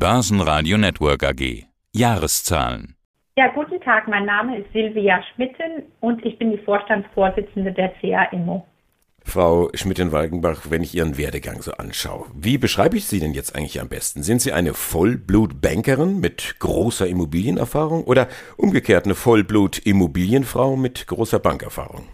Börsenradio Network AG. Jahreszahlen. Ja, guten Tag. Mein Name ist Silvia Schmitten und ich bin die Vorstandsvorsitzende der CA Immo. Frau Schmitten-Walkenbach, wenn ich Ihren Werdegang so anschaue, wie beschreibe ich Sie denn jetzt eigentlich am besten? Sind Sie eine Vollblut-Bankerin mit großer Immobilienerfahrung oder umgekehrt eine Vollblut-Immobilienfrau mit großer Bankerfahrung?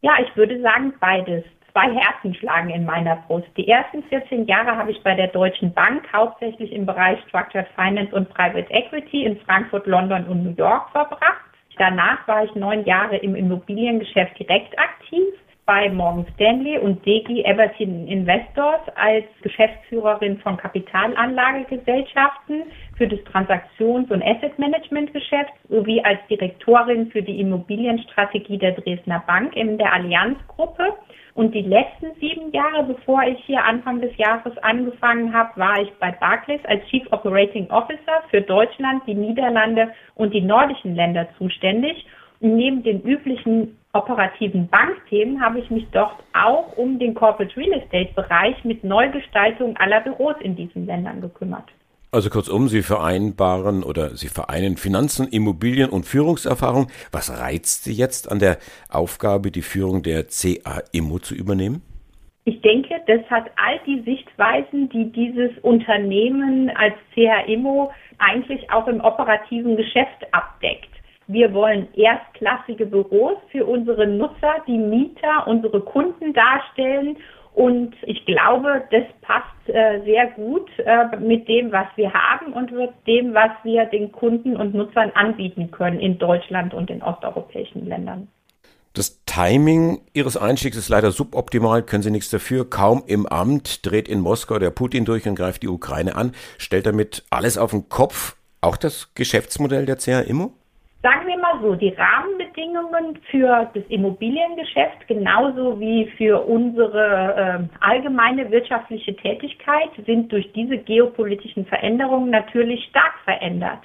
Ja, ich würde sagen beides. Zwei Herzen schlagen in meiner Brust. Die ersten 14 Jahre habe ich bei der Deutschen Bank hauptsächlich im Bereich Structured Finance und Private Equity in Frankfurt, London und New York verbracht. Danach war ich neun Jahre im Immobiliengeschäft direkt aktiv bei Morgan Stanley und Degi Everton Investors als Geschäftsführerin von Kapitalanlagegesellschaften für das Transaktions- und Asset Management Geschäft sowie als Direktorin für die Immobilienstrategie der Dresdner Bank in der Allianzgruppe. Und die letzten sieben Jahre, bevor ich hier Anfang des Jahres angefangen habe, war ich bei Barclays als Chief Operating Officer für Deutschland, die Niederlande und die nordischen Länder zuständig. Und neben den üblichen operativen Bankthemen habe ich mich dort auch um den Corporate Real Estate Bereich mit Neugestaltung aller Büros in diesen Ländern gekümmert. Also kurzum, Sie vereinbaren oder Sie vereinen Finanzen, Immobilien und Führungserfahrung. Was reizt Sie jetzt an der Aufgabe, die Führung der CA Immo zu übernehmen? Ich denke, das hat all die Sichtweisen, die dieses Unternehmen als CA Immo eigentlich auch im operativen Geschäft abdeckt. Wir wollen erstklassige Büros für unsere Nutzer, die Mieter, unsere Kunden darstellen. Und ich glaube, das passt äh, sehr gut äh, mit dem, was wir haben und mit dem, was wir den Kunden und Nutzern anbieten können in Deutschland und in osteuropäischen Ländern. Das Timing Ihres Einstiegs ist leider suboptimal, können Sie nichts dafür. Kaum im Amt dreht in Moskau der Putin durch und greift die Ukraine an, stellt damit alles auf den Kopf. Auch das Geschäftsmodell der CA Immo? Sagen wir mal so, die Rahmenbedingungen für das Immobiliengeschäft genauso wie für unsere äh, allgemeine wirtschaftliche Tätigkeit sind durch diese geopolitischen Veränderungen natürlich stark verändert.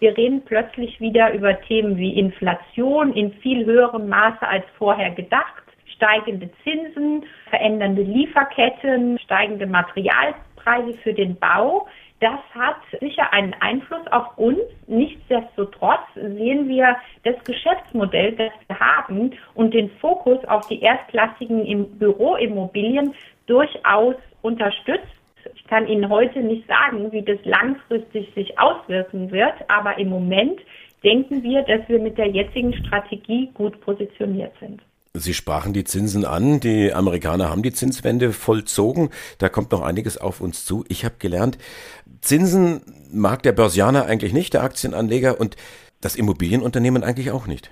Wir reden plötzlich wieder über Themen wie Inflation in viel höherem Maße als vorher gedacht, steigende Zinsen, verändernde Lieferketten, steigende Materialpreise für den Bau. Das hat sicher einen Einfluss auf uns. Nichtsdestotrotz sehen wir das Geschäftsmodell, das wir haben und den Fokus auf die erstklassigen Büroimmobilien durchaus unterstützt. Ich kann Ihnen heute nicht sagen, wie das langfristig sich auswirken wird, aber im Moment denken wir, dass wir mit der jetzigen Strategie gut positioniert sind. Sie sprachen die Zinsen an. Die Amerikaner haben die Zinswende vollzogen. Da kommt noch einiges auf uns zu. Ich habe gelernt, Zinsen mag der Börsianer eigentlich nicht, der Aktienanleger und das Immobilienunternehmen eigentlich auch nicht.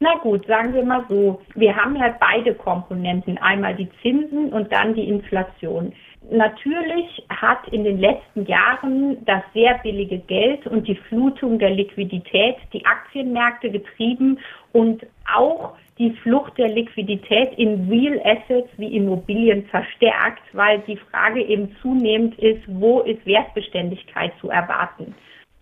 Na gut, sagen wir mal so. Wir haben ja beide Komponenten. Einmal die Zinsen und dann die Inflation. Natürlich hat in den letzten Jahren das sehr billige Geld und die Flutung der Liquidität die Aktienmärkte getrieben und auch die Flucht der Liquidität in Real Assets wie Immobilien verstärkt, weil die Frage eben zunehmend ist, wo ist Wertbeständigkeit zu erwarten.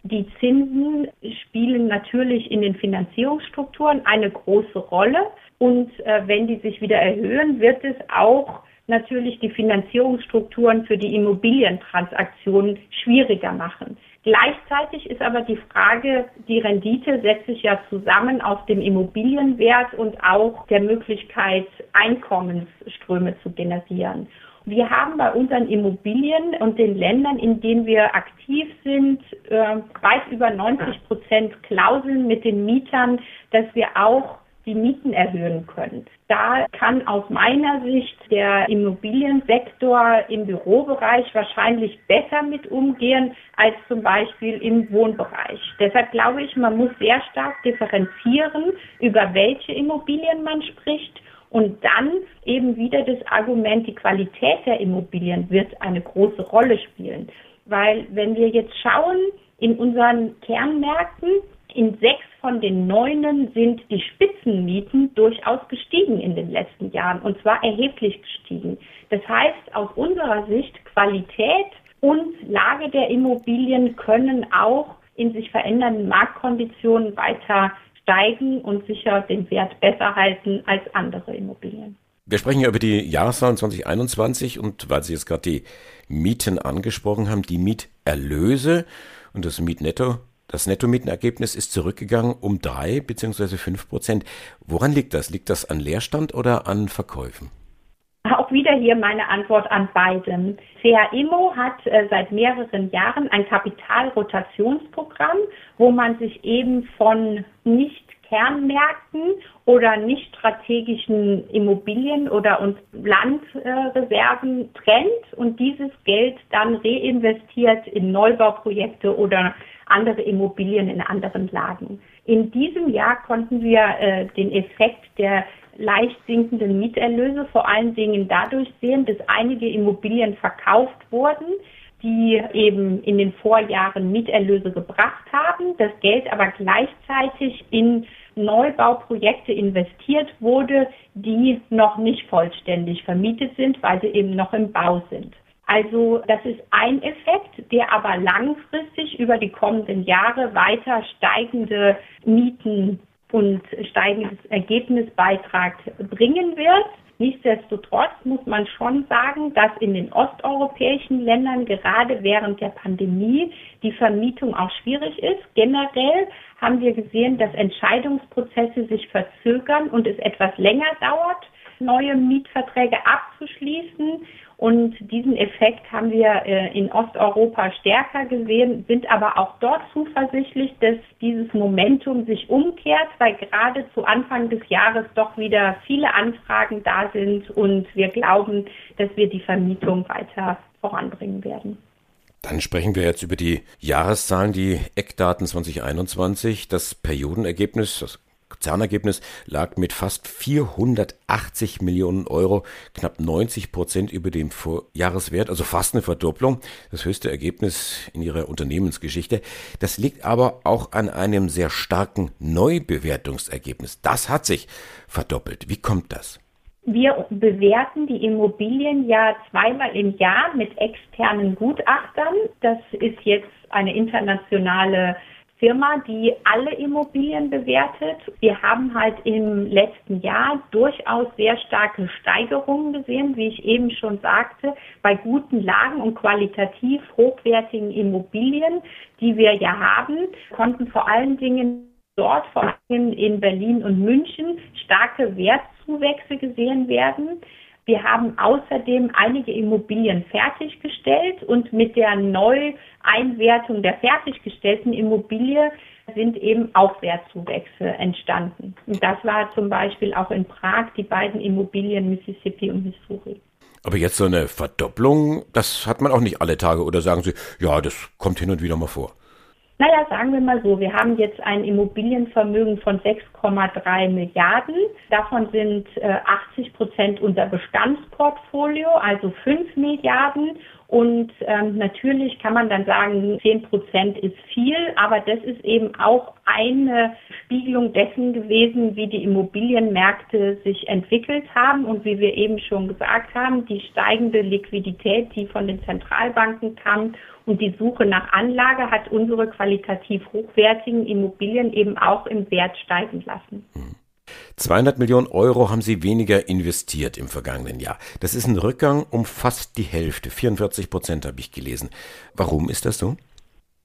Die Zinsen spielen natürlich in den Finanzierungsstrukturen eine große Rolle und äh, wenn die sich wieder erhöhen, wird es auch natürlich die Finanzierungsstrukturen für die Immobilientransaktionen schwieriger machen. Gleichzeitig ist aber die Frage, die Rendite setzt sich ja zusammen aus dem Immobilienwert und auch der Möglichkeit, Einkommensströme zu generieren. Wir haben bei unseren Immobilien und den Ländern, in denen wir aktiv sind, äh, weit über 90 Prozent Klauseln mit den Mietern, dass wir auch die Mieten erhöhen können. Da kann aus meiner Sicht der Immobiliensektor im Bürobereich wahrscheinlich besser mit umgehen als zum Beispiel im Wohnbereich. Deshalb glaube ich, man muss sehr stark differenzieren, über welche Immobilien man spricht. Und dann eben wieder das Argument, die Qualität der Immobilien wird eine große Rolle spielen. Weil wenn wir jetzt schauen in unseren Kernmärkten, in sechs von den neunen sind die Spitzenmieten durchaus gestiegen in den letzten Jahren und zwar erheblich gestiegen. Das heißt, aus unserer Sicht Qualität und Lage der Immobilien können auch in sich verändernden Marktkonditionen weiter steigen und sicher den Wert besser halten als andere Immobilien. Wir sprechen ja über die Jahreszahlen 2021 und weil Sie jetzt gerade die Mieten angesprochen haben, die Mieterlöse und das Mietnetto, das Nettomietenergebnis ist zurückgegangen um drei beziehungsweise fünf Prozent. Woran liegt das? Liegt das an Leerstand oder an Verkäufen? Auch wieder hier meine Antwort an beidem. CHIMO hat äh, seit mehreren Jahren ein Kapitalrotationsprogramm, wo man sich eben von nicht Kernmärkten oder nicht strategischen Immobilien oder und Landreserven trennt und dieses Geld dann reinvestiert in Neubauprojekte oder andere Immobilien in anderen Lagen. In diesem Jahr konnten wir äh, den Effekt der leicht sinkenden Mieterlöse vor allen Dingen dadurch sehen, dass einige Immobilien verkauft wurden, die eben in den Vorjahren Mieterlöse gebracht haben, das Geld aber gleichzeitig in Neubauprojekte investiert wurde, die noch nicht vollständig vermietet sind, weil sie eben noch im Bau sind. Also das ist ein Effekt, der aber langfristig über die kommenden Jahre weiter steigende Mieten und steigendes Ergebnisbeitrag bringen wird. Nichtsdestotrotz muss man schon sagen, dass in den osteuropäischen Ländern gerade während der Pandemie die Vermietung auch schwierig ist. Generell haben wir gesehen, dass Entscheidungsprozesse sich verzögern und es etwas länger dauert, neue Mietverträge. Und diesen Effekt haben wir äh, in Osteuropa stärker gesehen, sind aber auch dort zuversichtlich, dass dieses Momentum sich umkehrt, weil gerade zu Anfang des Jahres doch wieder viele Anfragen da sind und wir glauben, dass wir die Vermietung weiter voranbringen werden. Dann sprechen wir jetzt über die Jahreszahlen, die Eckdaten 2021. Das Periodenergebnis, das Konzernergebnis lag mit fast 480 Millionen Euro, knapp 90 Prozent über dem Vorjahreswert, also fast eine Verdopplung, das höchste Ergebnis in ihrer Unternehmensgeschichte. Das liegt aber auch an einem sehr starken Neubewertungsergebnis. Das hat sich verdoppelt. Wie kommt das? Wir bewerten die Immobilien ja zweimal im Jahr mit externen Gutachtern. Das ist jetzt eine internationale Firma, die alle Immobilien bewertet. Wir haben halt im letzten Jahr durchaus sehr starke Steigerungen gesehen, wie ich eben schon sagte, bei guten Lagen und qualitativ hochwertigen Immobilien, die wir ja haben, konnten vor allen Dingen dort, vor allem in Berlin und München, starke Wertzuwächse gesehen werden. Wir haben außerdem einige Immobilien fertiggestellt und mit der Neueinwertung der fertiggestellten Immobilie sind eben auch Wertzuwächse entstanden. Und das war zum Beispiel auch in Prag die beiden Immobilien Mississippi und Missouri. Aber jetzt so eine Verdopplung, das hat man auch nicht alle Tage oder sagen Sie, ja, das kommt hin und wieder mal vor. Naja, sagen wir mal so, wir haben jetzt ein Immobilienvermögen von 6,3 Milliarden. Davon sind äh, 80 Prozent unser Bestandsportfolio, also 5 Milliarden. Und ähm, natürlich kann man dann sagen, 10 Prozent ist viel, aber das ist eben auch eine Spiegelung dessen gewesen, wie die Immobilienmärkte sich entwickelt haben und wie wir eben schon gesagt haben, die steigende Liquidität, die von den Zentralbanken kam und die Suche nach Anlage hat unsere qualitativ hochwertigen Immobilien eben auch im Wert steigen lassen. 200 Millionen Euro haben Sie weniger investiert im vergangenen Jahr. Das ist ein Rückgang um fast die Hälfte. 44 Prozent habe ich gelesen. Warum ist das so?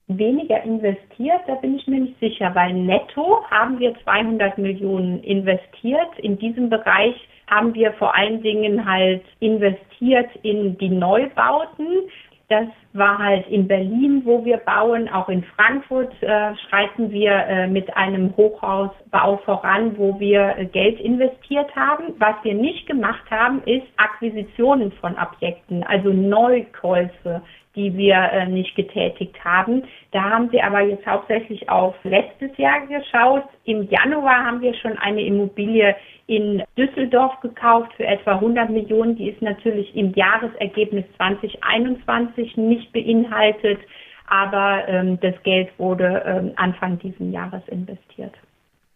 Weniger investiert, da bin ich mir nicht sicher, weil netto haben wir 200 Millionen investiert. In diesem Bereich haben wir vor allen Dingen halt investiert in die Neubauten. Das war halt in Berlin, wo wir bauen. Auch in Frankfurt äh, schreiten wir äh, mit einem Hochhausbau voran, wo wir äh, Geld investiert haben. Was wir nicht gemacht haben, ist Akquisitionen von Objekten, also Neukäufe die wir äh, nicht getätigt haben. Da haben wir aber jetzt hauptsächlich auf letztes Jahr geschaut. Im Januar haben wir schon eine Immobilie in Düsseldorf gekauft für etwa 100 Millionen. Die ist natürlich im Jahresergebnis 2021 nicht beinhaltet, aber ähm, das Geld wurde ähm, Anfang dieses Jahres investiert.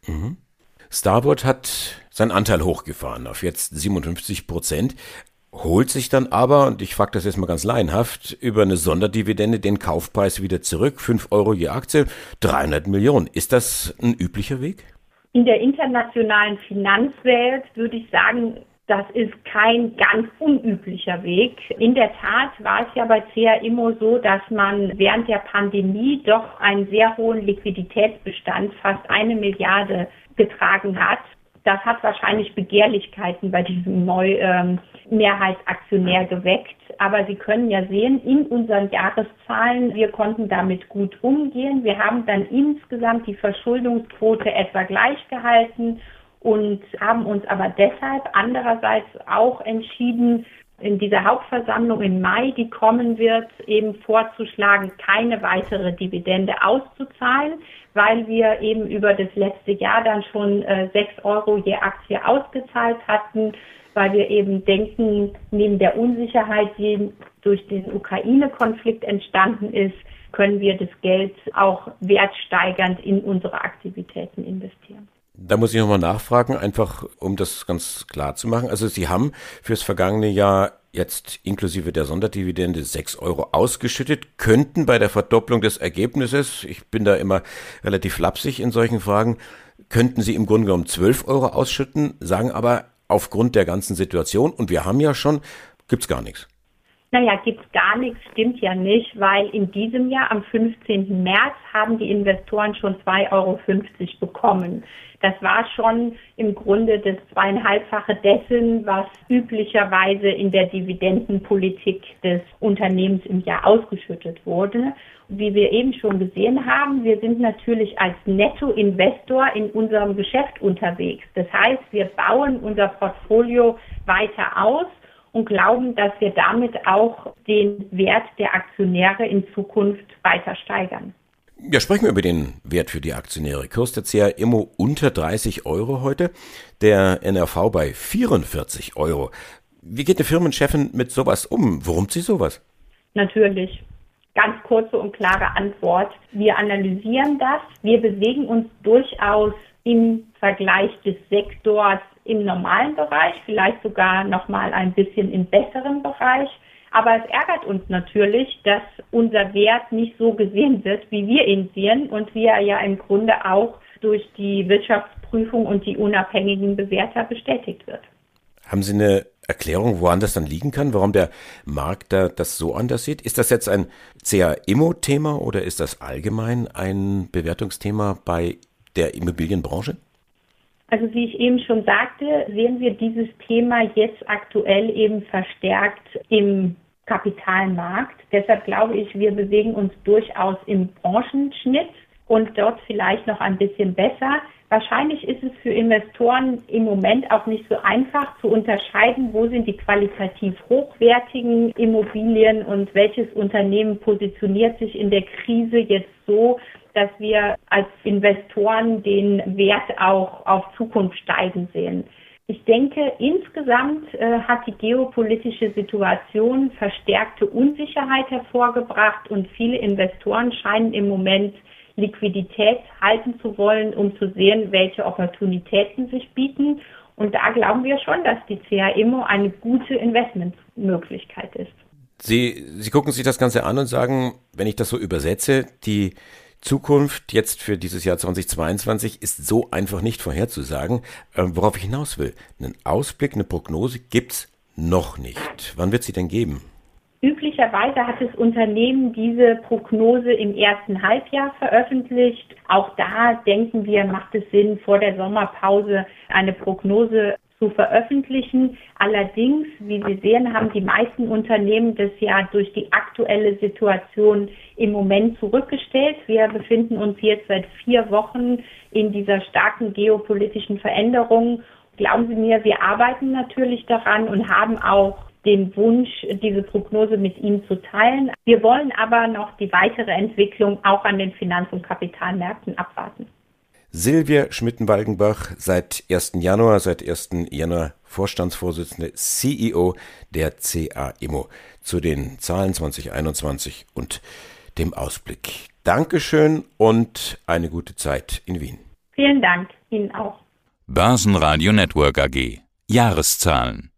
Mhm. Starboard hat seinen Anteil hochgefahren auf jetzt 57 Prozent holt sich dann aber, und ich frage das jetzt mal ganz laienhaft, über eine Sonderdividende den Kaufpreis wieder zurück, 5 Euro je Aktie, 300 Millionen. Ist das ein üblicher Weg? In der internationalen Finanzwelt würde ich sagen, Das ist kein ganz unüblicher Weg. In der Tat war es ja bei CA Immo so, dass man während der Pandemie doch einen sehr hohen Liquiditätsbestand, fast eine Milliarde, getragen hat. Das hat wahrscheinlich Begehrlichkeiten bei diesem neu ähm, Mehrheitsaktionär geweckt. Aber Sie können ja sehen, in unseren Jahreszahlen, wir konnten damit gut umgehen. Wir haben dann insgesamt die Verschuldungsquote etwa gleich gehalten und haben uns aber deshalb andererseits auch entschieden, in dieser Hauptversammlung im Mai, die kommen wird, eben vorzuschlagen, keine weitere Dividende auszuzahlen, weil wir eben über das letzte Jahr dann schon äh, 6 Euro je Aktie ausgezahlt hatten, weil wir eben denken, neben der Unsicherheit, die durch den Ukraine-Konflikt entstanden ist, können wir das Geld auch wertsteigernd in unsere Aktivitäten investieren. Da muss ich nochmal nachfragen, einfach um das ganz klar zu machen. Also Sie haben fürs vergangene Jahr jetzt inklusive der Sonderdividende 6 Euro ausgeschüttet, könnten bei der Verdopplung des Ergebnisses, ich bin da immer relativ lapsig in solchen Fragen, könnten Sie im Grunde genommen 12 Euro ausschütten, sagen aber aufgrund der ganzen Situation, und wir haben ja schon, gibt's gar nichts. Naja, gibt es gar nichts, stimmt ja nicht, weil in diesem Jahr am 15. März haben die Investoren schon 2,50 Euro bekommen. Das war schon im Grunde das zweieinhalbfache dessen, was üblicherweise in der Dividendenpolitik des Unternehmens im Jahr ausgeschüttet wurde. Wie wir eben schon gesehen haben, wir sind natürlich als Nettoinvestor in unserem Geschäft unterwegs. Das heißt, wir bauen unser Portfolio weiter aus und glauben, dass wir damit auch den Wert der Aktionäre in Zukunft weiter steigern. Ja, sprechen wir über den Wert für die Aktionäre. Kurs der CA Immo unter 30 Euro heute, der NRV bei 44 Euro. Wie geht eine Firmenchefin mit sowas um? Worum sie sowas? Natürlich. Ganz kurze und klare Antwort. Wir analysieren das. Wir bewegen uns durchaus im Vergleich des Sektors im normalen Bereich, vielleicht sogar noch mal ein bisschen im besseren Bereich. Aber es ärgert uns natürlich, dass unser Wert nicht so gesehen wird, wie wir ihn sehen und wie er ja im Grunde auch durch die Wirtschaftsprüfung und die unabhängigen Bewerter bestätigt wird. Haben Sie eine Erklärung, woran das dann liegen kann, warum der Markt da das so anders sieht? Ist das jetzt ein CA-Immo-Thema oder ist das allgemein ein Bewertungsthema bei der Immobilienbranche? Also wie ich eben schon sagte, sehen wir dieses Thema jetzt aktuell eben verstärkt im Kapitalmarkt. Deshalb glaube ich, wir bewegen uns durchaus im Branchenschnitt und dort vielleicht noch ein bisschen besser. Wahrscheinlich ist es für Investoren im Moment auch nicht so einfach zu unterscheiden, wo sind die qualitativ hochwertigen Immobilien und welches Unternehmen positioniert sich in der Krise jetzt so, dass wir als Investoren den Wert auch auf Zukunft steigen sehen. Ich denke, insgesamt äh, hat die geopolitische Situation verstärkte Unsicherheit hervorgebracht und viele Investoren scheinen im Moment Liquidität halten zu wollen, um zu sehen, welche Opportunitäten sich bieten. Und da glauben wir schon, dass die CA Immo eine gute Investmentmöglichkeit ist. Sie, Sie gucken sich das Ganze an und sagen, wenn ich das so übersetze, die Zukunft jetzt für dieses Jahr 2022 ist so einfach nicht vorherzusagen. Äh, worauf ich hinaus will, einen Ausblick, eine Prognose gibt's noch nicht. Wann wird sie denn geben? Üblicherweise hat das Unternehmen diese Prognose im ersten Halbjahr veröffentlicht. Auch da denken wir, macht es Sinn, vor der Sommerpause eine Prognose zu veröffentlichen. Allerdings, wie Sie sehen, haben die meisten Unternehmen das ja durch die aktuelle Situation im Moment zurückgestellt. Wir befinden uns jetzt seit vier Wochen in dieser starken geopolitischen Veränderung. Glauben Sie mir, wir arbeiten natürlich daran und haben auch den Wunsch, diese Prognose mit Ihnen zu teilen. Wir wollen aber noch die weitere Entwicklung auch an den Finanz- und Kapitalmärkten abwarten. Silvia Schmitten-Walgenbach, seit 1. Januar, seit 1. Januar Vorstandsvorsitzende, CEO der CA Immo zu den Zahlen 2021 und dem Ausblick. Dankeschön und eine gute Zeit in Wien. Vielen Dank, Ihnen auch. Börsenradio Network AG. Jahreszahlen.